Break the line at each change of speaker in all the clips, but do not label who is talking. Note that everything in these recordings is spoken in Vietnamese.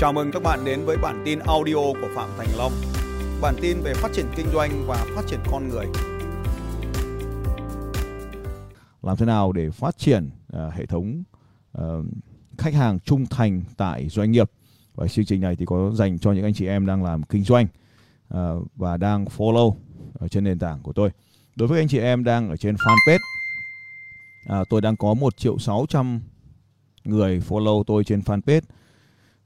Chào mừng các bạn đến với bản tin audio của Phạm Thành Long. Bản tin về phát triển kinh doanh và phát triển con người.
Làm thế nào để phát triển uh, hệ thống uh, khách hàng trung thành tại doanh nghiệp? Và chương trình này thì có dành cho những anh chị em đang làm kinh doanh uh, và đang follow ở trên nền tảng của tôi. Đối với anh chị em đang ở trên fanpage, uh, tôi đang có 1 triệu 600 người follow tôi trên fanpage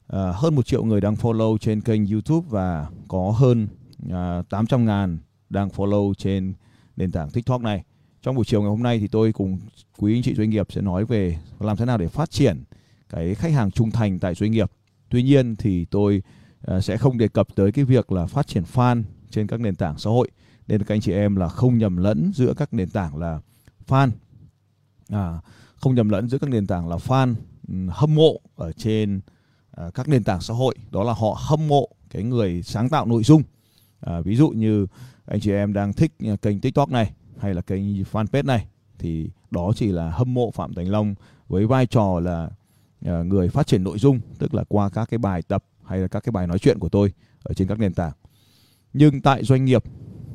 à, hơn một triệu người đang follow trên kênh YouTube và có hơn à, 800 ngàn đang follow trên nền tảng TikTok này. Trong buổi chiều ngày hôm nay thì tôi cùng quý anh chị doanh nghiệp sẽ nói về làm thế nào để phát triển cái khách hàng trung thành tại doanh nghiệp. Tuy nhiên thì tôi à, sẽ không đề cập tới cái việc là phát triển fan trên các nền tảng xã hội nên các anh chị em là không nhầm lẫn giữa các nền tảng là fan à, không nhầm lẫn giữa các nền tảng là fan ừ, hâm mộ ở trên Ờ, các nền tảng xã hội đó là họ hâm mộ cái người sáng tạo nội dung. À, ví dụ như anh chị em đang thích ờ, kênh tiktok này hay là kênh fanpage này thì đó chỉ là hâm mộ phạm thành long với vai trò là người phát triển nội dung tức là qua các cái bài tập hay là các cái bài nói chuyện của tôi ở trên các nền tảng. Nhưng tại doanh nghiệp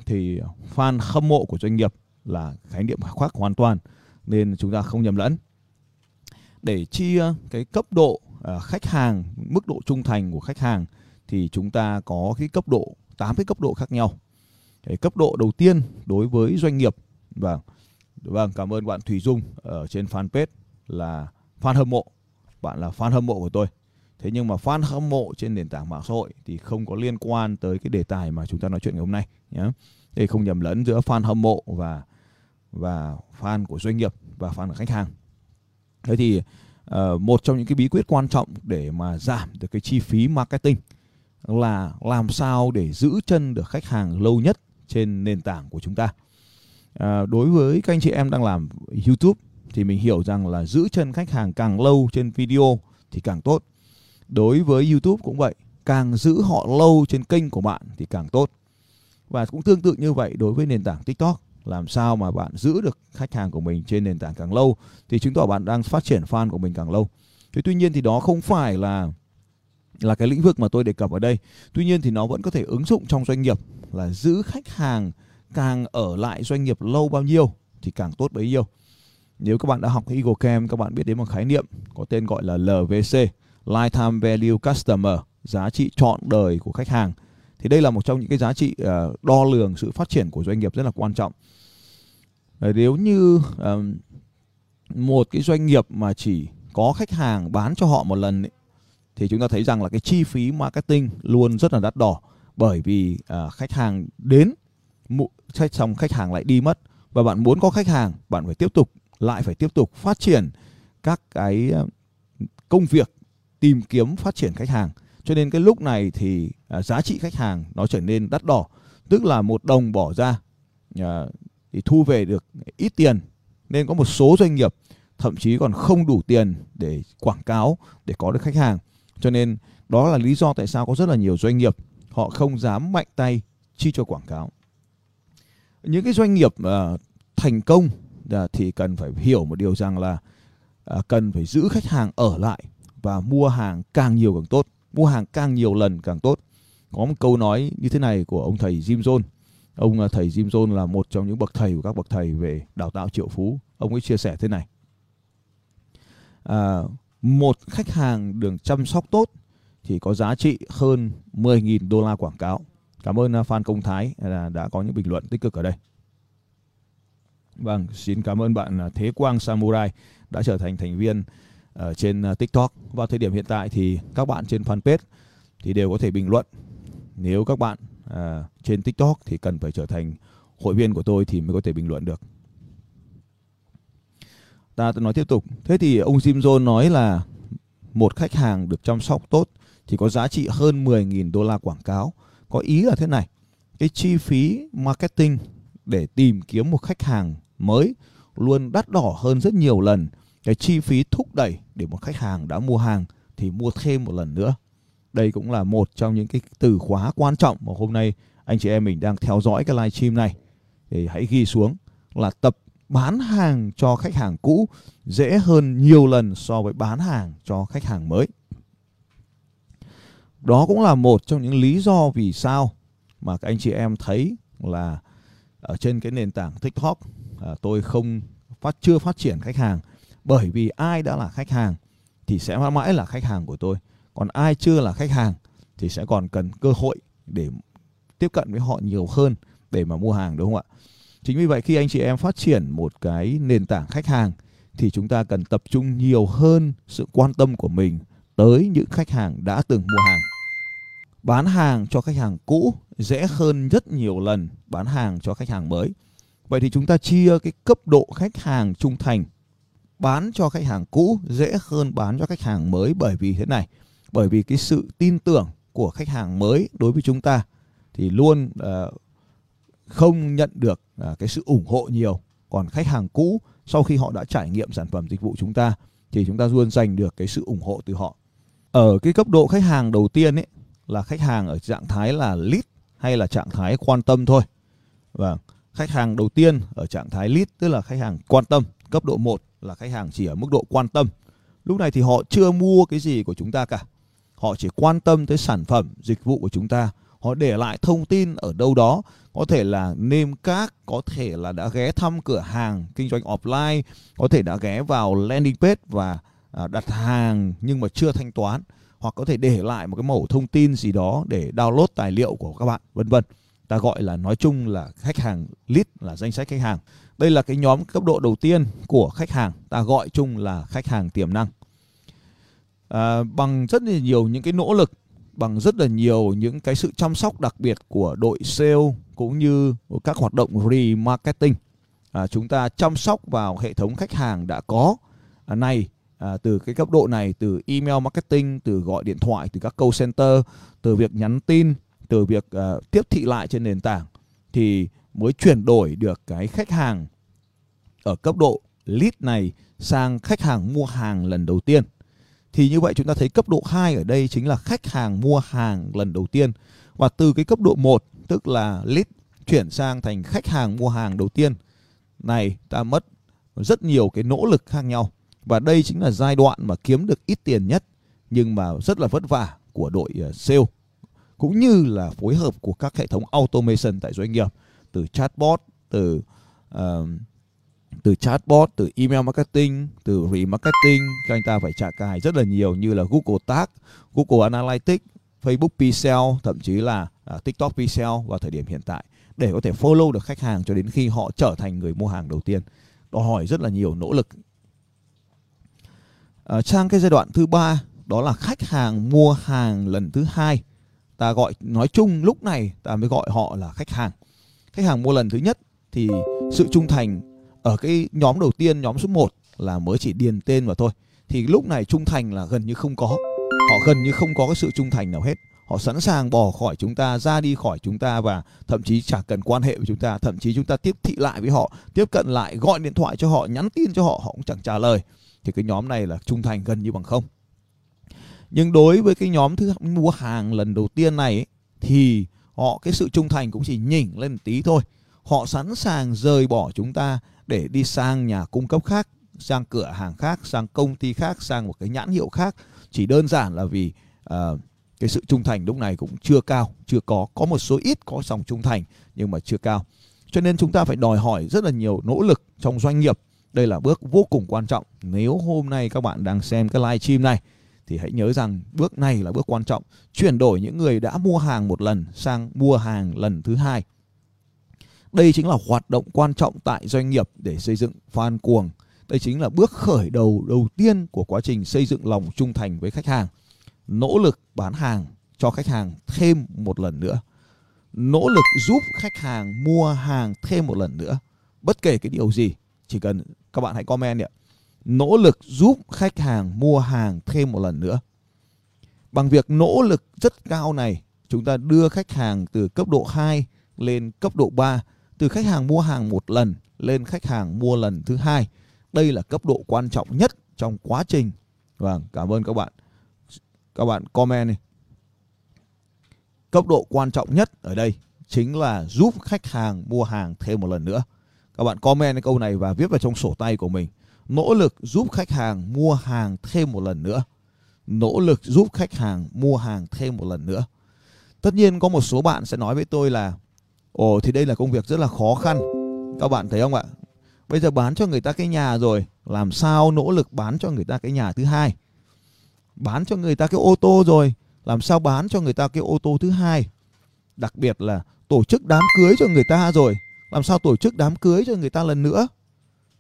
thì fan hâm mộ của doanh nghiệp là khái niệm khác hoàn toàn nên chúng ta không nhầm lẫn. Để chia cái cấp độ À, khách hàng, mức độ trung thành của khách hàng thì chúng ta có cái cấp độ 8 cái cấp độ khác nhau. Cái cấp độ đầu tiên đối với doanh nghiệp vâng vâng cảm ơn bạn Thủy Dung ở trên fanpage là fan hâm mộ. Bạn là fan hâm mộ của tôi. Thế nhưng mà fan hâm mộ trên nền tảng mạng xã hội thì không có liên quan tới cái đề tài mà chúng ta nói chuyện ngày hôm nay nhé để không nhầm lẫn giữa fan hâm mộ và và fan của doanh nghiệp và fan của khách hàng. Thế thì uh, một trong những cái bí quyết quan trọng để mà giảm được cái chi phí marketing là làm sao để giữ chân được khách hàng lâu nhất trên nền tảng của chúng ta. À, đối với các anh chị em đang làm YouTube thì mình hiểu rằng là giữ chân khách hàng càng lâu trên video thì càng tốt. Đối với YouTube cũng vậy, càng giữ họ lâu trên kênh của bạn thì càng tốt. Và cũng tương tự như vậy đối với nền tảng TikTok làm sao mà bạn giữ được khách hàng của mình trên nền tảng càng lâu thì chứng tỏ bạn đang phát triển fan của mình càng lâu. Thế tuy nhiên thì đó không phải là là cái lĩnh vực mà tôi đề cập ở đây. Tuy nhiên thì nó vẫn có thể ứng dụng trong doanh nghiệp là giữ khách hàng càng ở lại doanh nghiệp lâu bao nhiêu thì càng tốt bấy nhiêu. Nếu các bạn đã học Eagle Camp, các bạn biết đến một khái niệm có tên gọi là LVC, Lifetime Value Customer, giá trị trọn đời của khách hàng. Thì đây là một trong những cái giá trị ờ, đo lường sự phát triển của doanh nghiệp rất là quan trọng. Ờ, nếu như một cái doanh nghiệp mà chỉ có khách hàng bán cho họ một lần ấy, thì chúng ta thấy rằng là cái chi phí marketing luôn rất là đắt đỏ bởi vì ờ, khách hàng đến khách xong khách hàng lại đi mất. Và bạn muốn có khách hàng bạn phải tiếp tục lại phải tiếp tục phát triển các cái công việc tìm kiếm phát triển khách hàng cho nên cái lúc này thì à, giá trị khách hàng nó trở nên đắt đỏ tức là một đồng bỏ ra à, thì thu về được ít tiền. Nên có một số doanh nghiệp thậm chí còn không đủ tiền để quảng cáo để có được khách hàng. Cho nên đó là lý do tại sao có rất là nhiều doanh nghiệp họ không dám mạnh tay chi cho quảng cáo. Những cái doanh nghiệp à, thành công à, thì cần phải hiểu một điều rằng là à, cần phải giữ khách hàng ở lại và mua hàng càng nhiều càng tốt mua hàng càng nhiều lần càng tốt có một câu nói như thế này của ông thầy Jim Jones Ông à, thầy Jim Jones là một trong những bậc thầy của các bậc thầy về đào tạo triệu phú. Ông ấy chia sẻ thế này. À, một khách hàng được chăm sóc tốt thì có giá trị hơn 10.000 đô la quảng cáo. Cảm ơn à, Phan Công Thái đã có những bình luận tích cực ở đây. Vâng, xin cảm ơn bạn à, Thế Quang Samurai đã trở thành thành viên ở trên ờ, TikTok. Vào thời điểm hiện tại thì các bạn trên fanpage thì đều có thể bình luận. Nếu các bạn à, trên TikTok thì cần phải trở thành hội viên của tôi thì mới có thể bình luận được. Ta nói tiếp tục. Thế thì ông Jim Jones nói là một khách hàng được chăm sóc tốt thì có giá trị hơn 10.000 đô la quảng cáo. Có ý là thế này. Cái chi phí marketing để tìm kiếm một khách hàng mới luôn đắt đỏ hơn rất nhiều lần cái chi phí thúc đẩy để một khách hàng đã mua hàng thì mua thêm một lần nữa đây cũng là một trong những cái từ khóa quan trọng mà hôm nay anh chị em mình đang theo dõi cái live stream này thì hãy ghi xuống là tập bán hàng cho khách hàng cũ dễ hơn nhiều lần so với bán hàng cho khách hàng mới. đó cũng là một trong những lý do vì sao mà các anh chị em thấy là ở trên cái nền tảng TikTok à, tôi không phát chưa phát triển khách hàng bởi vì ai đã là khách hàng thì sẽ mãi mãi là khách hàng của tôi. Còn ai chưa là khách hàng thì sẽ còn cần cơ hội để tiếp cận với họ nhiều hơn để mà mua hàng, đúng không ạ? Chính vì vậy khi anh chị em phát triển một cái nền tảng khách hàng thì chúng ta cần tập trung nhiều hơn sự quan tâm của mình tới những khách hàng đã từng mua hàng. Bán hàng cho khách hàng cũ dễ hơn rất nhiều lần bán hàng cho khách hàng mới. Vậy thì chúng ta chia cái cấp độ khách hàng trung thành bán cho khách hàng cũ dễ hơn bán cho khách hàng mới bởi vì thế này bởi vì cái sự tin tưởng của khách hàng mới đối với chúng ta thì luôn uh, không nhận được uh, cái sự ủng hộ nhiều. Còn khách hàng cũ sau khi họ đã trải nghiệm sản phẩm dịch vụ chúng ta thì chúng ta luôn giành được cái sự ủng hộ từ họ. Ở cái cấp độ khách hàng đầu tiên ấy là khách hàng ở trạng thái là lead hay là trạng thái quan tâm thôi. Và khách hàng đầu tiên ở trạng thái lead tức là khách hàng quan tâm cấp độ 1 là khách hàng chỉ ở mức độ quan tâm. Lúc này thì họ chưa mua cái gì của chúng ta cả. Họ chỉ quan tâm tới sản phẩm dịch vụ của chúng ta. Họ để lại thông tin ở đâu đó. Có thể là name các, có thể là đã ghé thăm cửa hàng kinh doanh offline có thể đã ghé vào landing page và à, đặt hàng nhưng mà chưa thanh toán. Hoặc có thể để lại một cái mẫu thông tin gì đó để download tài liệu của các bạn vân vân. Ta gọi là nói chung là khách hàng lead là danh sách khách hàng đây là cái nhóm cấp độ đầu tiên của khách hàng. Ta gọi chung là khách hàng tiềm năng. À, bằng rất là nhiều những cái nỗ lực bằng rất là nhiều những cái sự chăm sóc đặc biệt của đội sale cũng như các hoạt động remarketing. À, chúng ta chăm sóc vào hệ thống khách hàng đã có. À, này à, từ cái cấp độ này từ email marketing từ gọi điện thoại từ các call center từ việc nhắn tin từ việc à, tiếp thị lại trên nền tảng thì mới chuyển đổi được cái khách hàng ở cấp độ lead này sang khách hàng mua hàng lần đầu tiên. Thì như vậy chúng ta thấy cấp độ 2 ở đây chính là khách hàng mua hàng lần đầu tiên. Và từ cái cấp độ 1 tức là lead chuyển sang thành khách hàng mua hàng đầu tiên, này ta mất rất nhiều cái nỗ lực khác nhau. Và đây chính là giai đoạn mà kiếm được ít tiền nhất, nhưng mà rất là vất vả của đội ờ, sale, cũng như là phối hợp của các hệ thống automation tại doanh nghiệp từ chatbot từ uh, từ chatbot từ email marketing từ remarketing. Cho anh ta phải trả cài rất là nhiều như là Google Tag Google Analytics Facebook Pixel thậm chí là uh, TikTok Pixel vào thời điểm hiện tại để có thể follow được khách hàng cho đến khi họ trở thành người mua hàng đầu tiên. Đòi hỏi rất là nhiều nỗ lực. Uh, sang cái giai đoạn thứ ba đó là khách hàng mua hàng lần thứ hai. Ta gọi nói chung lúc này ta mới gọi họ là khách hàng khách hàng mua lần thứ nhất thì sự trung thành ở cái nhóm đầu tiên nhóm số 1 là mới chỉ điền tên vào thôi. Thì lúc này trung thành là gần như không có. Họ gần như không có cái sự trung thành nào hết. Họ sẵn sàng bỏ khỏi chúng ta ra đi khỏi chúng ta và thậm chí chả cần quan hệ với chúng ta. Thậm chí chúng ta tiếp thị lại với họ tiếp cận lại gọi điện thoại cho họ nhắn tin cho họ họ cũng chẳng trả lời. Thì cái nhóm này là trung thành gần như bằng không. Nhưng đối với cái nhóm thứ mua hàng lần đầu tiên này ấy, thì họ cái sự trung thành cũng chỉ nhỉnh lên một tí thôi. Họ sẵn sàng rời bỏ chúng ta để đi sang nhà cung cấp khác sang cửa hàng khác sang công ty khác sang một cái nhãn hiệu khác. Chỉ đơn giản là vì uh, cái sự trung thành lúc này cũng chưa cao chưa có. Có một số ít có dòng trung thành nhưng mà chưa cao. Cho nên chúng ta phải đòi hỏi rất là nhiều nỗ lực trong doanh nghiệp. Đây là bước vô cùng quan trọng. Nếu hôm nay các bạn đang xem cái live stream này thì hãy nhớ rằng bước này là bước quan trọng. Chuyển đổi những người đã mua hàng một lần sang mua hàng lần thứ hai. Đây chính là hoạt động quan trọng tại doanh nghiệp để xây dựng fan cuồng. Đây chính là bước khởi đầu đầu tiên của quá trình xây dựng lòng trung thành với khách hàng. Nỗ lực bán hàng cho khách hàng thêm một lần nữa. Nỗ lực giúp khách hàng mua hàng thêm một lần nữa. Bất kể cái điều gì, chỉ cần các bạn hãy comment ạ nỗ lực giúp khách hàng mua hàng thêm một lần nữa. Bằng việc nỗ lực rất cao này, chúng ta đưa khách hàng từ cấp độ 2 lên cấp độ 3, từ khách hàng mua hàng một lần lên khách hàng mua lần thứ hai. Đây là cấp độ quan trọng nhất trong quá trình. Vâng, cảm ơn các bạn. Các bạn comment đi Cấp độ quan trọng nhất ở đây chính là giúp khách hàng mua hàng thêm một lần nữa. Các bạn comment cái câu này và viết vào trong sổ tay của mình nỗ lực giúp khách hàng mua hàng thêm một lần nữa nỗ lực giúp khách hàng mua hàng thêm một lần nữa. Tất nhiên có một số bạn sẽ nói với tôi là Ồ thì đây là công việc rất là khó khăn. Các bạn thấy không ạ? Bây giờ bán cho người ta cái nhà rồi, làm sao nỗ lực bán cho người ta cái nhà thứ hai? Bán cho người ta cái ô tô rồi, làm sao bán cho người ta cái ô tô thứ hai? Đặc biệt là tổ chức đám cưới cho người ta rồi, làm sao tổ chức đám cưới cho người ta lần nữa?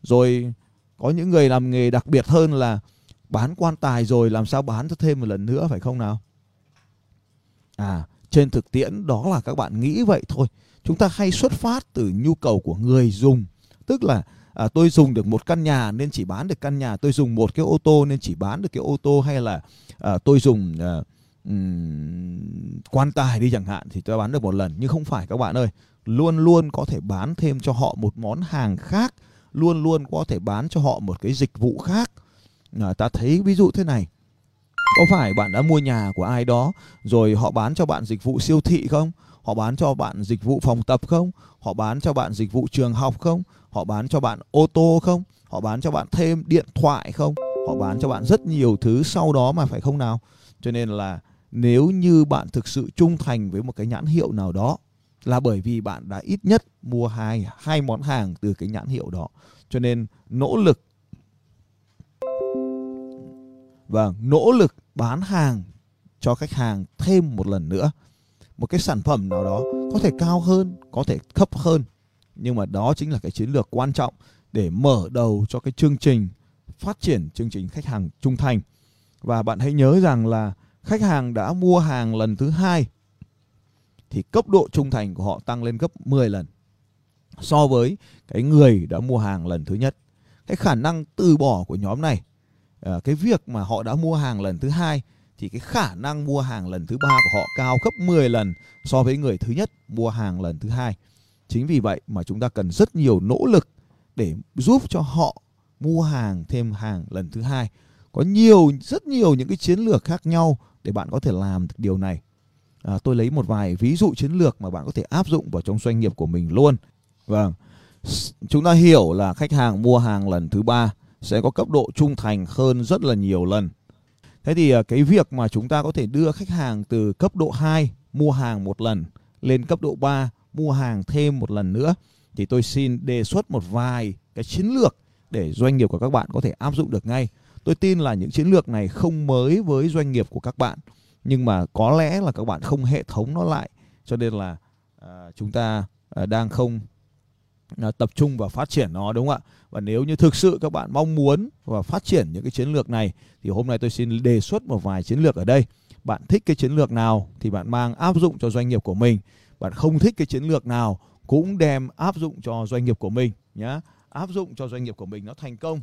Rồi có những người làm nghề đặc biệt hơn là bán quan tài rồi làm sao bán cho thêm một lần nữa phải không nào? À, trên thực tiễn đó là các bạn nghĩ vậy thôi. Chúng ta hay xuất phát từ nhu cầu của người dùng, tức là à, tôi dùng được một căn nhà nên chỉ bán được căn nhà, tôi dùng một cái ô tô nên chỉ bán được cái ô tô. Hay là à, tôi dùng à, um, quan tài đi chẳng hạn thì tôi bán được một lần. Nhưng không phải các bạn ơi, luôn luôn có thể bán thêm cho họ một món hàng khác, luôn luôn có thể bán cho họ một cái dịch vụ khác. À, ta thấy ví dụ thế này có phải bạn đã mua nhà của ai đó rồi họ bán cho bạn dịch vụ siêu thị không? Họ bán cho bạn dịch vụ phòng tập không? Họ bán cho bạn dịch vụ trường học không? Họ bán cho bạn ô tô không? Họ bán cho bạn thêm điện thoại không? Họ bán cho bạn rất nhiều thứ sau đó mà phải không nào? Cho nên là nếu như bạn thực sự trung thành với một cái nhãn hiệu nào đó là bởi vì bạn đã ít nhất mua hai hai món hàng từ cái nhãn hiệu đó. Cho nên nỗ lực và nỗ lực bán hàng cho khách hàng thêm một lần nữa, một cái sản phẩm nào đó có thể cao hơn, có thể thấp hơn nhưng mà đó chính là cái chiến lược quan trọng để mở đầu cho cái chương trình, phát triển chương trình khách hàng trung thành và bạn hãy nhớ rằng là khách hàng đã mua hàng lần thứ hai thì cấp độ trung thành của họ tăng lên gấp 10 lần so với cái người đã mua hàng lần thứ nhất cái khả năng từ bỏ của nhóm này ờ, cái việc mà họ đã mua hàng lần thứ hai thì cái khả năng mua hàng lần thứ ba của họ cao gấp 10 lần so với người thứ nhất mua hàng lần thứ hai. Chính vì vậy mà chúng ta cần rất nhiều nỗ lực để giúp cho họ mua hàng thêm hàng lần thứ hai. Có nhiều, rất nhiều những cái chiến lược khác nhau để bạn có thể làm được điều này. À, tôi lấy một vài ví dụ chiến lược mà bạn có thể áp dụng vào trong doanh nghiệp của mình luôn. Vâng. Chúng ta hiểu là khách hàng mua hàng lần thứ ba sẽ có cấp độ trung thành hơn rất là nhiều lần. Thế thì à, cái việc mà chúng ta có thể đưa khách hàng từ cấp độ 2 mua hàng một lần lên cấp độ 3 mua hàng thêm một lần nữa thì tôi xin đề xuất một vài cái chiến lược để doanh nghiệp của các bạn có thể áp dụng được ngay. Tôi tin là những chiến lược này không mới với doanh nghiệp của các bạn nhưng mà có lẽ là các bạn không hệ thống nó lại cho nên là à, chúng ta à, đang không à, tập trung và phát triển nó đúng không ạ? Và nếu như thực sự các bạn mong muốn và phát triển những cái chiến lược này thì hôm nay tôi xin đề xuất một vài chiến lược ở đây. Bạn thích cái chiến lược nào thì bạn mang áp dụng cho doanh nghiệp của mình. Bạn không thích cái chiến lược nào cũng đem áp dụng cho doanh nghiệp của mình nhé. Áp dụng cho doanh nghiệp của mình nó thành công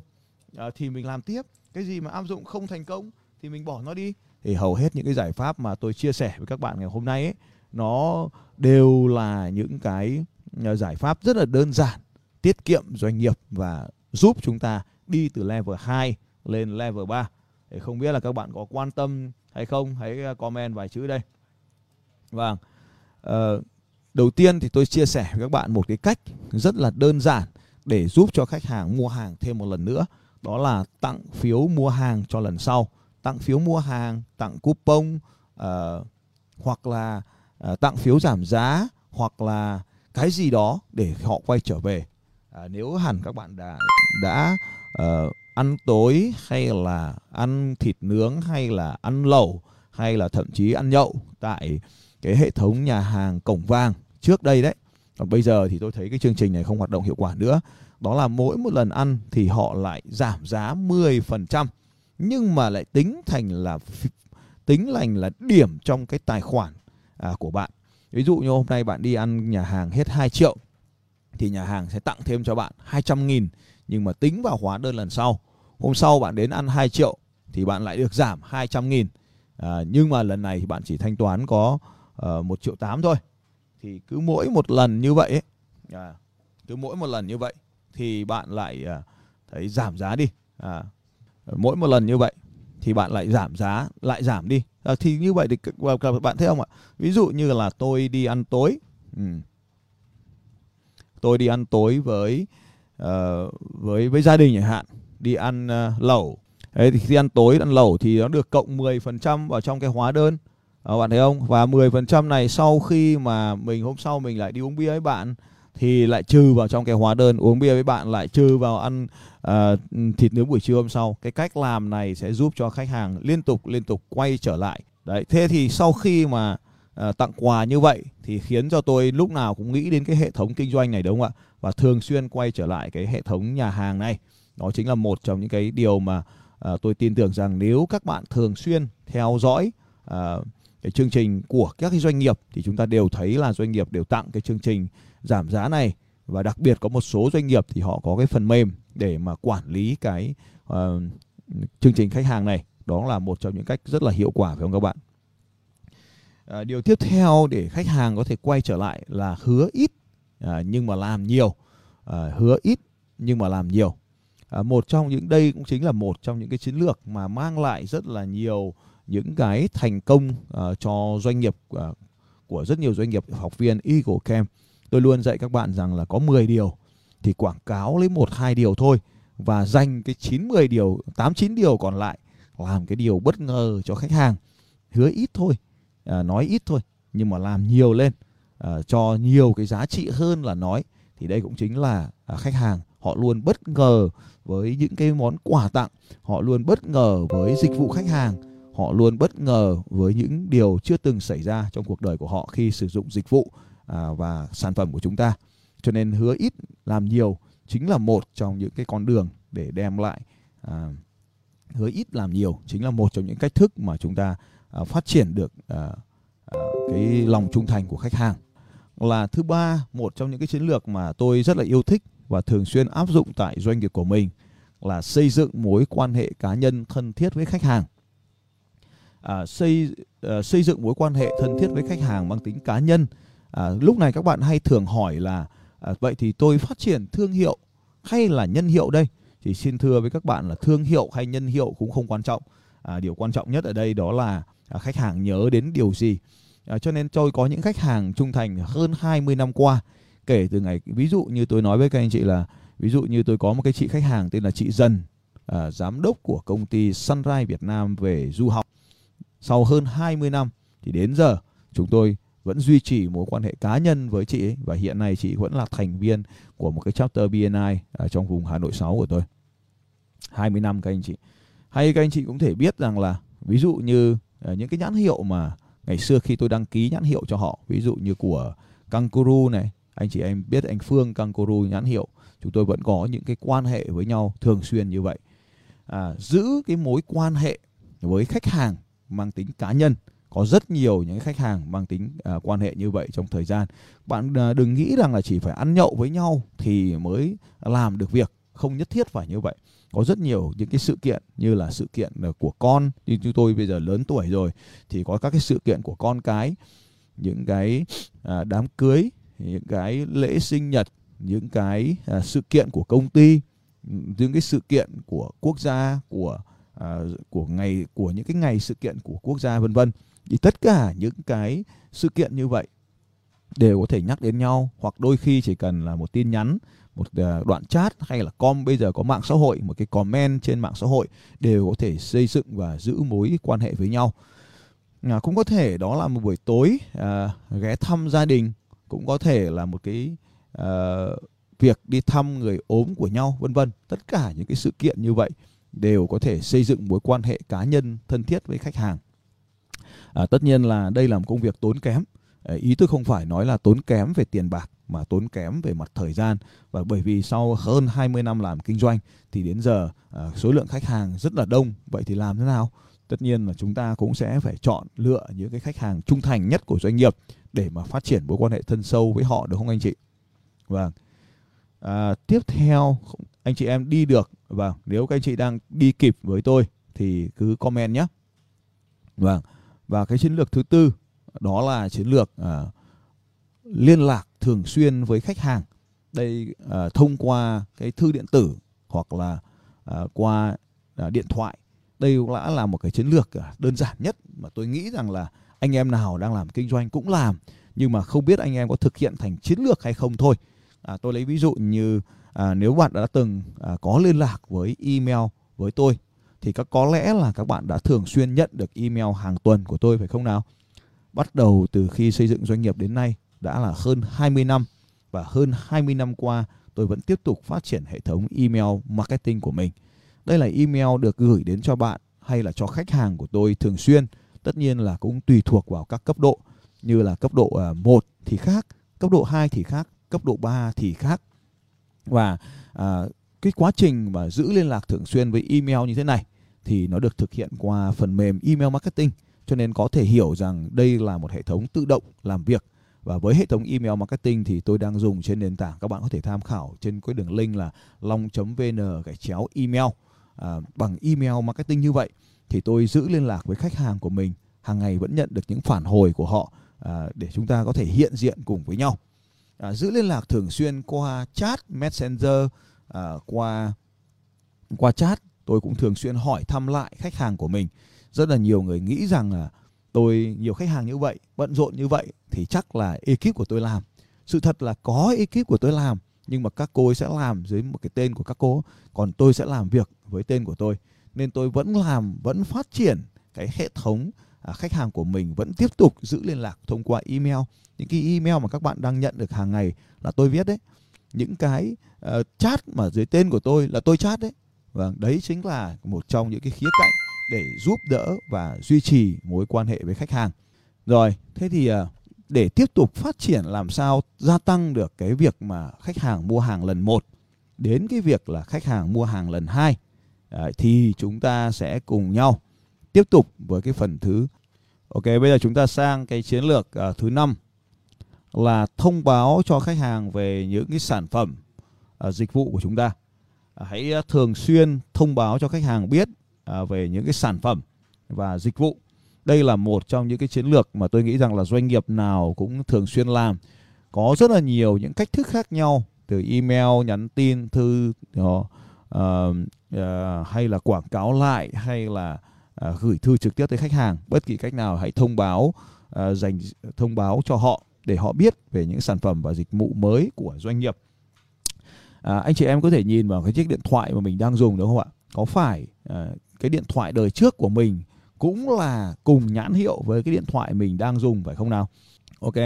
à, thì mình làm tiếp. Cái gì mà áp dụng không thành công thì mình bỏ nó đi. Thì hầu hết những cái giải pháp mà tôi chia sẻ với các bạn ngày hôm nay ấy, nó đều là những cái ờ, giải pháp rất là đơn giản tiết kiệm doanh nghiệp và giúp chúng ta đi từ level 2 lên level 3. thì không biết là các bạn có quan tâm hay không, hãy ờ, comment vài chữ đây. Vâng. Uh, đầu tiên thì tôi chia sẻ với các bạn một cái cách rất là đơn giản để giúp cho khách hàng mua hàng thêm một lần nữa. Đó là tặng phiếu mua hàng cho lần sau. Tặng phiếu mua hàng, tặng coupon uh, hoặc là uh, tặng phiếu giảm giá hoặc là cái gì đó để họ quay trở về. À, nếu hẳn các bạn đã đã uh, ăn tối hay là ăn thịt nướng hay là ăn lẩu hay là thậm chí ăn nhậu tại cái hệ thống nhà hàng cổng vàng trước đây đấy. Còn bây giờ thì tôi thấy cái chương trình này không hoạt động hiệu quả nữa. Đó là mỗi một lần ăn thì họ lại giảm giá 10% nhưng mà lại tính thành là tính lành là điểm trong cái tài khoản à, của bạn ví dụ như hôm nay bạn đi ăn nhà hàng hết 2 triệu thì nhà hàng sẽ tặng thêm cho bạn 200 nghìn nhưng mà tính vào hóa đơn lần sau. Hôm sau bạn đến ăn 2 triệu thì bạn lại được giảm 200 nghìn. À, nhưng mà lần này thì bạn chỉ thanh toán có ờ, uh, 1 triệu 8 thôi. Thì cứ mỗi một lần như vậy ấy, à, cứ mỗi một lần như vậy thì bạn lại uh, thấy giảm giá đi. À, mỗi một lần như vậy thì bạn lại giảm giá, lại giảm đi. À, thì như vậy thì các bạn thấy không ạ? Ví dụ như là tôi đi ăn tối. Ừ tôi đi ăn tối với uh, với với gia đình chẳng hạn đi ăn uh, lẩu Đấy, thì khi ăn tối ăn lẩu thì nó được cộng 10% vào trong cái hóa đơn à, bạn thấy không và 10% này sau khi mà mình hôm sau mình lại đi uống bia với bạn thì lại trừ vào trong cái hóa đơn uống bia với bạn lại trừ vào ăn uh, thịt nướng buổi trưa hôm sau. Cái cách làm này sẽ giúp cho khách hàng liên tục liên tục quay trở lại. Đấy thế thì sau khi mà uh, tặng quà như vậy thì khiến cho tôi lúc nào cũng nghĩ đến cái hệ thống kinh doanh này đúng không ạ? Và thường xuyên quay trở lại cái hệ thống nhà hàng này. Đó chính là một trong những cái điều mà uh, tôi tin tưởng rằng nếu các bạn thường xuyên theo dõi uh, cái chương trình của các cái doanh nghiệp thì chúng ta đều thấy là doanh nghiệp đều tặng cái chương trình giảm giá này. Và đặc biệt có một số doanh nghiệp thì họ có cái phần mềm để mà quản lý cái uh, chương trình khách hàng này. Đó là một trong những cách rất là hiệu quả phải không các bạn? À, điều tiếp theo để khách hàng có thể quay trở lại là hứa ít à, nhưng mà làm nhiều. À, hứa ít nhưng mà làm nhiều. À, một trong những đây cũng chính là một trong những cái chiến lược mà mang lại rất là nhiều những cái thành công uh, cho doanh nghiệp uh, của rất nhiều doanh nghiệp học viên Eagle Camp tôi luôn dạy các bạn rằng là có 10 điều thì quảng cáo lấy một hai điều thôi và dành cái 9 10 điều, 8 9 điều còn lại làm cái điều bất ngờ cho khách hàng. Hứa ít thôi, à, nói ít thôi nhưng mà làm nhiều lên à, cho nhiều cái giá trị hơn là nói thì đây cũng chính là à, khách hàng họ luôn bất ngờ với những cái món quà tặng, họ luôn bất ngờ với dịch vụ khách hàng, họ luôn bất ngờ với những điều chưa từng xảy ra trong cuộc đời của họ khi sử dụng dịch vụ à, và sản phẩm của chúng ta. Cho nên hứa ít làm nhiều chính là một trong những cái con đường để đem lại à, hứa ít làm nhiều chính là một trong những cách thức mà chúng ta à, phát triển được à, à, cái lòng trung thành của khách hàng. Là thứ ba một trong những cái chiến lược mà tôi rất là yêu thích và thường xuyên áp dụng tại doanh nghiệp của mình là xây dựng mối quan hệ cá nhân thân thiết với khách hàng à, xây à, xây dựng mối quan hệ thân thiết với khách hàng mang tính cá nhân. À, lúc này các bạn hay thường hỏi là à, vậy thì tôi phát triển thương hiệu hay là nhân hiệu đây? Thì xin thưa với các bạn là thương hiệu hay nhân hiệu cũng không quan trọng. À, điều quan trọng nhất ở đây đó là à, khách hàng nhớ đến điều gì. À, cho nên tôi có những khách hàng trung thành hơn 20 năm qua. Kể từ ngày ví dụ như tôi nói với các anh chị là ví dụ như tôi có một cái chị khách hàng tên là chị Dần à, giám đốc của công ty Sunrise Việt Nam về du học sau hơn 20 năm thì đến giờ chúng tôi vẫn duy trì mối quan hệ cá nhân với chị ấy và hiện nay chị vẫn là thành viên của một cái chapter BNI ở trong vùng Hà Nội 6 của tôi. 20 năm các anh chị. Hay các anh chị cũng thể biết rằng là ví dụ như ờ, những cái nhãn hiệu mà ngày xưa khi tôi đăng ký nhãn hiệu cho họ, ví dụ như của Kangaroo này, anh chị em biết anh Phương Kangaroo nhãn hiệu, chúng tôi vẫn có những cái quan hệ với nhau thường xuyên như vậy. À, giữ cái mối quan hệ với khách hàng mang tính cá nhân. Có rất nhiều những khách hàng mang tính uh, quan hệ như vậy trong thời gian. Bạn uh, đừng nghĩ rằng là chỉ phải ăn nhậu với nhau thì mới làm được việc. Không nhất thiết phải như vậy. Có rất nhiều những cái sự kiện như là sự kiện à, của con. Như chúng tôi bây giờ lớn tuổi rồi thì có các cái sự kiện của con cái. Những cái uh, đám cưới những cái lễ sinh nhật những cái uh, sự kiện của công ty những cái sự kiện của quốc gia của À, của ngày của những cái ngày sự kiện của quốc gia vân vân. Thì tất cả những cái sự kiện như vậy đều có thể nhắc đến nhau hoặc đôi khi chỉ cần là một tin nhắn một à, đoạn chat hay là com bây giờ có mạng xã hội một cái comment trên mạng xã hội đều có thể xây dựng và giữ mối quan hệ với nhau. À, cũng có thể đó là một buổi tối à, ghé thăm gia đình cũng có thể là một cái à, việc đi thăm người ốm của nhau vân vân. Tất cả những cái sự kiện như vậy đều có thể xây dựng mối quan hệ cá nhân thân thiết với khách hàng. À, tất nhiên là đây là một công việc tốn kém. À, ý tôi không phải nói là tốn kém về tiền bạc mà tốn kém về mặt thời gian. Và bởi vì sau hơn 20 năm làm kinh doanh thì đến giờ à, số lượng khách hàng rất là đông. Vậy thì làm thế nào? Tất nhiên là chúng ta cũng sẽ phải chọn lựa những cái khách hàng trung thành nhất của doanh nghiệp để mà phát triển mối quan hệ thân sâu với họ được không anh chị? Vâng. À, tiếp theo anh chị em đi được. Vâng nếu các anh chị đang đi kịp với tôi thì cứ comment nhé. Vâng và cái chiến lược thứ tư đó là chiến lược à, liên lạc thường xuyên với khách hàng. Đây à, thông qua cái thư điện tử hoặc là à, qua à, điện thoại. Đây cũng đã là một cái chiến lược à, đơn giản nhất mà tôi nghĩ rằng là anh em nào đang làm kinh doanh cũng làm. Nhưng mà không biết anh em có thực hiện thành chiến lược hay không thôi. À, tôi lấy ví dụ như à, nếu bạn đã từng à, có liên lạc với email với tôi thì các có lẽ là các bạn đã thường xuyên nhận được email hàng tuần của tôi phải không nào? Bắt đầu từ khi xây dựng doanh nghiệp đến nay đã là hơn 20 năm và hơn 20 năm qua tôi vẫn tiếp tục phát triển hệ thống email marketing của mình. Đây là email được gửi đến cho bạn hay là cho khách hàng của tôi thường xuyên. Tất nhiên là cũng tùy thuộc vào các cấp độ như là cấp độ à, 1 thì khác, cấp độ 2 thì khác, cấp độ 3 thì khác. Và à, cái quá trình mà giữ liên lạc thường xuyên với email như thế này thì nó được thực hiện qua phần mềm email marketing. Cho nên có thể hiểu rằng đây là một hệ thống tự động làm việc. Và với hệ thống email marketing thì tôi đang dùng trên nền tảng các bạn có thể tham khảo trên cái đường link là long.vn gạch chéo email. À, bằng email marketing như vậy thì tôi giữ liên lạc với khách hàng của mình hàng ngày vẫn nhận được những phản hồi của họ à, để chúng ta có thể hiện diện cùng với nhau à, giữ liên lạc thường xuyên qua chat messenger à, qua qua chat. Tôi cũng thường xuyên hỏi thăm lại khách hàng của mình. Rất là nhiều người nghĩ rằng là tôi nhiều khách hàng như vậy bận rộn như vậy thì chắc là ekip của tôi làm. Sự thật là có ekip của tôi làm nhưng mà các cô ấy sẽ làm dưới một cái tên của các cô. Còn tôi sẽ làm việc với tên của tôi. Nên tôi vẫn làm vẫn phát triển cái hệ thống à, khách hàng của mình vẫn tiếp tục giữ liên lạc thông qua email. Những cái email mà các bạn đang nhận được hàng ngày là tôi viết đấy. Những cái uh, chat mà dưới tên của tôi là tôi chat đấy. Và đấy chính là một trong những cái khía cạnh để giúp đỡ và duy trì mối quan hệ với khách hàng. Rồi thế thì uh, để tiếp tục phát triển làm sao gia tăng được cái việc mà khách hàng mua hàng lần một đến cái việc là khách hàng mua hàng lần hai Đấy, thì chúng ta sẽ cùng nhau tiếp tục với cái phần thứ. Ok bây giờ chúng ta sang cái chiến lược uh, thứ năm là thông báo cho khách hàng về những cái sản phẩm uh, dịch vụ của chúng ta. Uh, hãy uh, thường xuyên thông báo cho khách hàng biết uh, về những cái sản phẩm và dịch vụ. Đây là một trong những cái chiến lược mà tôi nghĩ rằng là doanh nghiệp nào cũng thường xuyên làm. Có rất là nhiều những cách thức khác nhau từ email nhắn tin thư uh, uh, hay là quảng cáo lại hay là À, gửi thư trực tiếp tới khách hàng. Bất kỳ cách nào hãy thông báo à, dành thông báo cho họ để họ biết về những sản phẩm và dịch vụ mới của doanh nghiệp. À, anh chị em có thể nhìn vào cái chiếc điện thoại mà mình đang dùng đúng không ạ? Có phải à, cái điện thoại đời trước của mình cũng là cùng nhãn hiệu với cái điện thoại mình đang dùng phải không nào? Ok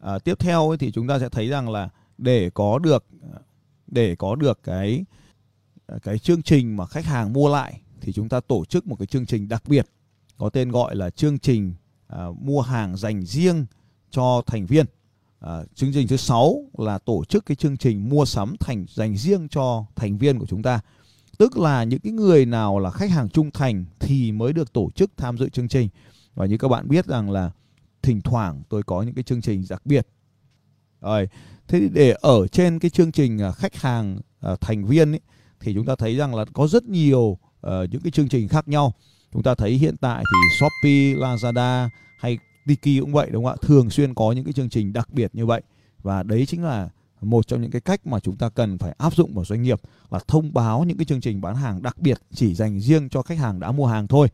à, tiếp theo thì chúng ta sẽ thấy rằng là để có được à, để có được cái cái chương trình mà khách hàng mua lại thì chúng ta tổ chức một cái chương trình đặc biệt có tên gọi là chương trình à, mua hàng dành riêng cho thành viên. À, chương trình thứ 6 là tổ chức cái chương trình mua sắm thành dành riêng cho thành viên của chúng ta. Tức là những cái người nào là khách hàng trung thành thì mới được tổ chức tham dự chương trình. Và như các bạn biết rằng là thỉnh thoảng tôi có những cái chương trình đặc biệt. Rồi, thế thì để ở trên cái chương trình à, khách hàng à, thành viên ấy, thì chúng ta thấy rằng là có rất nhiều uh, những cái chương trình khác nhau. Chúng ta thấy hiện tại thì Shopee, Lazada hay Tiki cũng vậy đúng không ạ? Thường xuyên có những cái chương trình đặc biệt như vậy và đấy chính là một trong những cái cách mà chúng ta cần phải áp dụng vào doanh nghiệp là thông báo những cái chương trình bán hàng đặc biệt chỉ dành riêng cho khách hàng đã mua hàng thôi.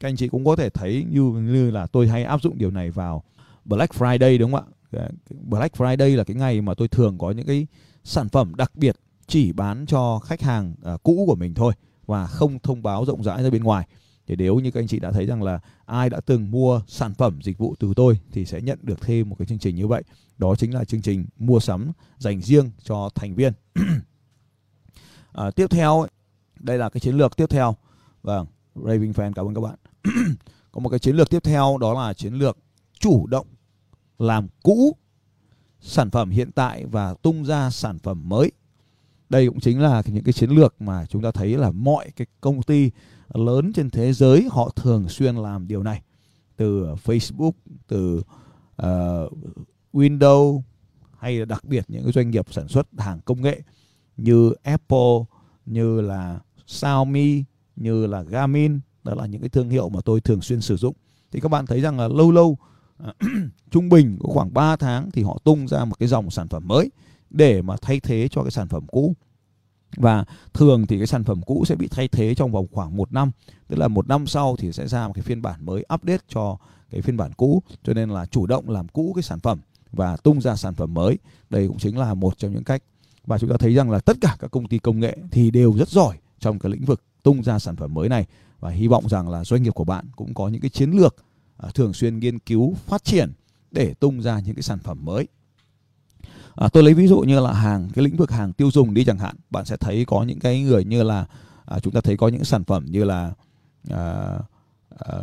Các anh chị cũng có thể thấy như như là tôi hay áp dụng điều này vào Black Friday đúng không ạ? Black Friday là cái ngày mà tôi thường có những cái sản phẩm đặc biệt chỉ bán cho khách hàng uh, cũ của mình thôi và không thông báo rộng rãi ra bên ngoài. Thì nếu như các anh chị đã thấy rằng là ai đã từng mua sản phẩm dịch vụ từ tôi thì sẽ nhận được thêm một cái chương trình như vậy. Đó chính là chương trình mua sắm dành riêng cho thành viên. À, tiếp theo đây là cái chiến lược tiếp theo. Vâng Raving fan cảm ơn các bạn. Có một cái chiến lược tiếp theo đó là chiến lược chủ động làm cũ sản phẩm hiện tại và tung ra sản phẩm mới đây cũng chính là những cái chiến lược mà chúng ta thấy là mọi cái công ty lớn trên thế giới họ thường xuyên làm điều này. Từ ờ, Facebook từ uh, Windows hay là đặc biệt những cái doanh nghiệp sản xuất hàng công nghệ như Apple như là Xiaomi như là Garmin đó là những cái thương hiệu mà tôi thường xuyên sử dụng. Thì các bạn thấy rằng là lâu lâu à, trung bình có khoảng 3 tháng thì họ tung ra một cái dòng sản phẩm mới để mà thay thế cho cái sản phẩm cũ. Và thường thì cái sản phẩm cũ sẽ bị thay thế trong vòng khoảng một năm. Tức là một năm sau thì sẽ ra một cái phiên bản mới update cho cái phiên bản cũ. Cho nên là chủ động làm cũ cái sản phẩm và tung ra sản phẩm mới. Đây cũng chính là một trong những cách. Và chúng ta thấy rằng là tất cả các công ty công nghệ thì đều rất giỏi trong cái lĩnh vực tung ra sản phẩm mới này. Và hy vọng rằng là doanh nghiệp của bạn cũng có những cái chiến lược à, thường xuyên nghiên cứu, phát triển để tung ra những cái sản phẩm mới à, tôi lấy ví dụ như là hàng cái lĩnh vực hàng tiêu dùng đi chẳng hạn. Bạn sẽ thấy có những cái người như là à, chúng ta thấy có những sản phẩm như là à, à,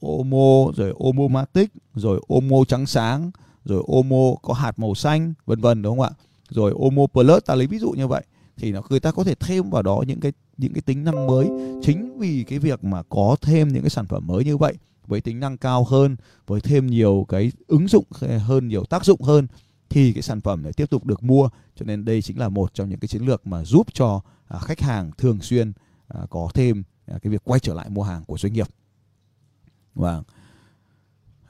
Omo rồi omomatic rồi Omo trắng sáng rồi Omo có hạt màu xanh vân vân đúng không ạ? Rồi Omo Plus ta lấy ví dụ như vậy thì nó người ta có thể thêm vào đó những cái những cái tính năng mới. Chính vì cái việc mà có thêm những cái sản phẩm mới như vậy với tính năng cao hơn với thêm nhiều cái ứng dụng hơn nhiều tác dụng hơn thì cái sản phẩm này tiếp tục được mua. Cho nên đây chính là một trong những cái chiến lược mà giúp cho à, khách hàng thường xuyên à, có thêm à, cái việc quay trở lại mua hàng của doanh nghiệp. Và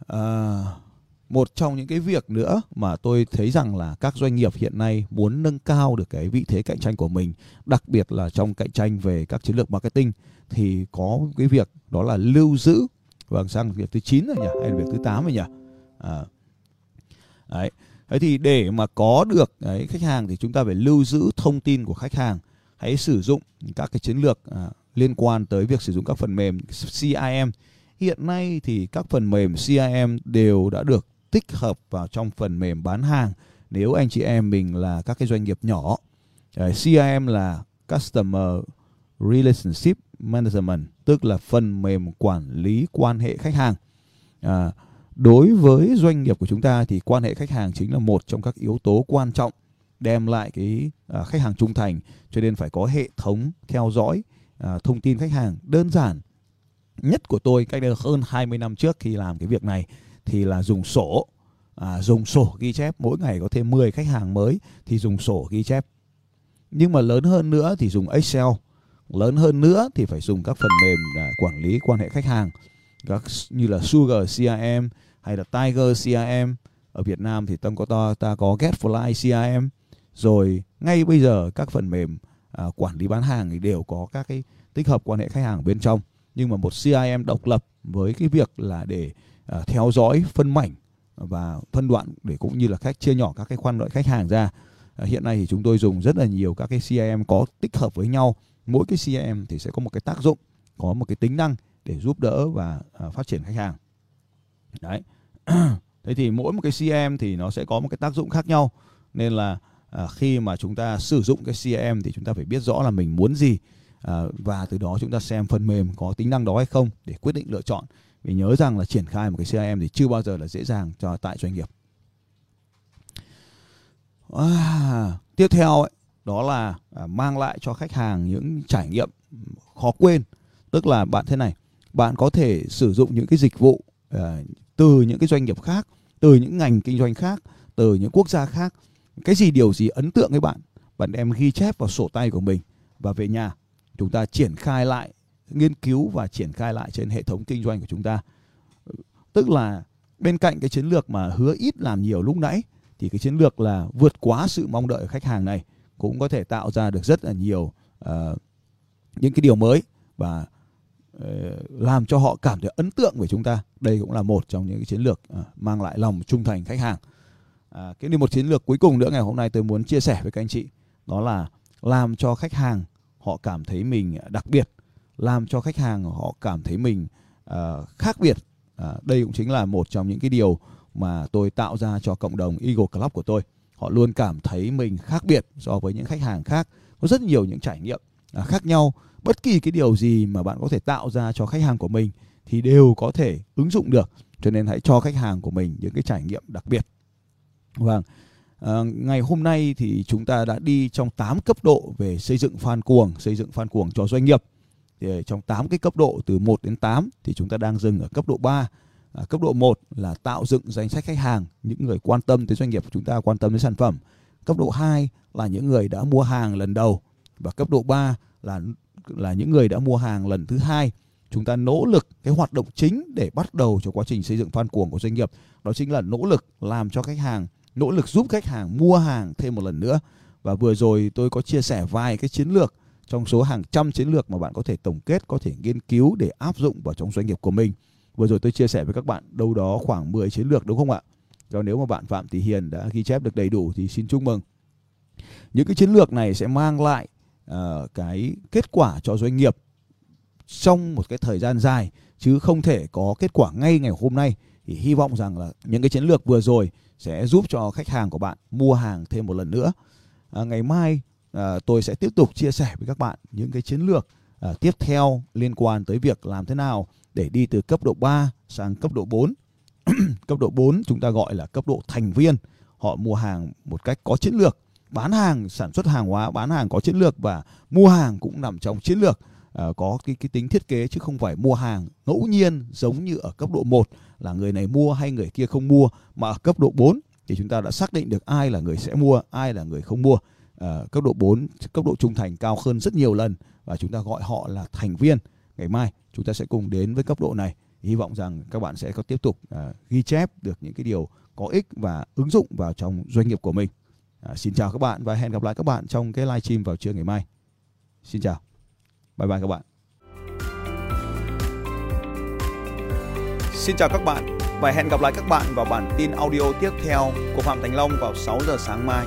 à, một trong những cái việc nữa mà tôi thấy rằng là các doanh nghiệp hiện nay muốn nâng cao được cái vị thế cạnh tranh của mình đặc biệt là trong cạnh tranh về các chiến lược marketing thì có cái việc đó là lưu giữ vâng sang việc thứ 9 rồi nhỉ hay là việc thứ 8 rồi nhỉ? À, đấy thế thì để mà có được đấy, khách hàng thì chúng ta phải lưu giữ thông tin của khách hàng. Hãy sử dụng các cái chiến lược à, liên quan tới việc sử dụng các phần mềm CRM hiện nay thì các phần mềm CRM đều đã được tích hợp vào trong phần mềm bán hàng. Nếu anh chị em mình là các cái doanh nghiệp nhỏ CRM là Customer Relationship Management tức là phần mềm quản lý quan hệ khách hàng. À, đối với doanh nghiệp của chúng ta thì quan hệ khách hàng chính là một trong các yếu tố quan trọng đem lại cái à, khách hàng trung thành cho nên phải có hệ thống theo dõi à, thông tin khách hàng. Đơn giản nhất của tôi cách đây hơn 20 năm trước khi làm cái việc này thì là dùng sổ à, dùng sổ ghi chép. Mỗi ngày có thêm 10 khách hàng mới thì dùng sổ ghi chép. Nhưng mà lớn hơn nữa thì dùng Excel lớn hơn nữa thì phải dùng các phần mềm à, quản lý quan hệ khách hàng các như là Sugar CRM hay là Tiger CRM ở Việt Nam thì tâm có ta, ta có Getfly CRM rồi ngay bây giờ các phần mềm à, quản lý bán hàng thì đều có các cái tích hợp quan hệ khách hàng bên trong. Nhưng mà một CRM độc lập với cái việc là để à, theo dõi phân mảnh và phân đoạn để cũng như là khách chia nhỏ các cái khoan loại khách hàng ra. À, hiện nay thì chúng tôi dùng rất là nhiều các cái CRM có tích hợp với nhau. Mỗi cái CRM thì sẽ có một cái tác dụng có một cái tính năng để giúp đỡ và à, phát triển khách hàng. Đấy. Thế thì mỗi một cái CRM thì nó sẽ có một cái tác dụng khác nhau. Nên là à, khi mà chúng ta sử dụng cái CRM thì chúng ta phải biết rõ là mình muốn gì à, và từ đó chúng ta xem phần mềm có tính năng đó hay không để quyết định lựa chọn. Vì nhớ rằng là triển khai một cái CRM thì chưa bao giờ là dễ dàng cho tại doanh nghiệp. À, tiếp theo ấy, đó là à, mang lại cho khách hàng những trải nghiệm khó quên. Tức là bạn thế này bạn có thể sử dụng những cái dịch vụ uh, từ những cái doanh nghiệp khác từ những ngành kinh doanh khác từ những quốc gia khác. Cái gì điều gì ấn tượng với bạn? Bạn đem ghi chép vào sổ tay của mình và về nhà. Chúng ta triển khai lại nghiên cứu và triển khai lại trên hệ thống kinh doanh của chúng ta. Tức là bên cạnh cái chiến lược mà hứa ít làm nhiều lúc nãy thì cái chiến lược là vượt quá sự mong đợi của khách hàng này cũng có thể tạo ra được rất là nhiều uh, những cái điều mới và Ờ, làm cho họ cảm thấy ấn tượng về chúng ta. Đây cũng là một trong những cái chiến lược ờ, mang lại lòng trung thành khách hàng. À, cái điều một chiến lược cuối cùng nữa ngày hôm nay tôi muốn chia sẻ với các anh chị đó là làm cho khách hàng họ cảm thấy mình đặc biệt làm cho khách hàng họ cảm thấy mình uh, khác biệt. À, đây cũng chính là một trong những cái điều mà tôi tạo ra cho cộng đồng Eagle Club của tôi. Họ luôn cảm thấy mình khác biệt so với những khách hàng khác có rất nhiều những trải nghiệm à, khác nhau bất kỳ cái điều gì mà bạn có thể tạo ra cho khách hàng của mình thì đều có thể ứng dụng được cho nên hãy cho khách hàng của mình những cái trải nghiệm đặc biệt vâng À, ngày hôm nay thì chúng ta đã đi trong 8 cấp độ về xây dựng fan cuồng, xây dựng fan cuồng cho doanh nghiệp. Thì trong 8 cái cấp độ từ 1 đến 8 thì chúng ta đang dừng ở cấp độ 3. À, cấp độ 1 là tạo dựng danh sách khách hàng, những người quan tâm tới doanh nghiệp của chúng ta, quan tâm đến sản phẩm. Cấp độ 2 là những người đã mua hàng lần đầu và cấp độ 3 là là những người đã mua hàng lần thứ hai. Chúng ta nỗ lực cái hoạt động chính để bắt đầu cho quá trình xây dựng fan cuồng của doanh nghiệp, đó chính là nỗ lực làm cho khách hàng nỗ lực giúp khách hàng mua hàng thêm một lần nữa. Và vừa rồi tôi có chia sẻ vài cái chiến lược trong số hàng trăm chiến lược mà bạn có thể tổng kết có thể nghiên cứu để áp dụng vào trong doanh nghiệp của mình. Vừa rồi tôi chia sẻ với các bạn đâu đó khoảng 10 chiến lược đúng không ạ? Do nếu mà bạn Phạm Thị Hiền đã ghi chép được đầy đủ thì xin chúc mừng. Những cái chiến lược này sẽ mang lại uh, cái kết quả cho doanh nghiệp trong một cái thời gian dài chứ không thể có kết quả ngay ngày hôm nay. Thì hy vọng rằng là những cái chiến lược vừa rồi sẽ giúp cho khách hàng của bạn mua hàng thêm một lần nữa. À, ngày mai à, tôi sẽ tiếp tục chia sẻ với các bạn những cái chiến lược à, tiếp theo liên quan tới việc làm thế nào để đi từ cấp độ 3 sang cấp độ 4 cấp độ 4 chúng ta gọi là cấp độ thành viên. Họ mua hàng một cách có chiến lược bán hàng sản xuất hàng hóa bán hàng có chiến lược và mua hàng cũng nằm trong chiến lược à, có cái cái tính thiết kế chứ không phải mua hàng ngẫu nhiên giống như ở cấp độ 1 là người này mua hay người kia không mua mà ở cấp độ 4 thì chúng ta đã xác định được ai là người sẽ mua, ai là người không mua. À, cấp độ 4, cấp độ trung thành cao hơn rất nhiều lần và chúng ta gọi họ là thành viên. Ngày mai chúng ta sẽ cùng đến với cấp độ này. Hy vọng rằng các bạn sẽ có tiếp tục à, ghi chép được những cái điều có ích và ứng dụng vào trong doanh nghiệp của mình. À, xin chào các bạn và hẹn gặp lại các bạn trong cái live stream vào trưa ngày mai. Xin chào. Bye bye các bạn.
Xin chào các bạn và hẹn gặp lại các bạn vào bản tin audio tiếp theo của Phạm Thành Long vào 6 giờ sáng mai.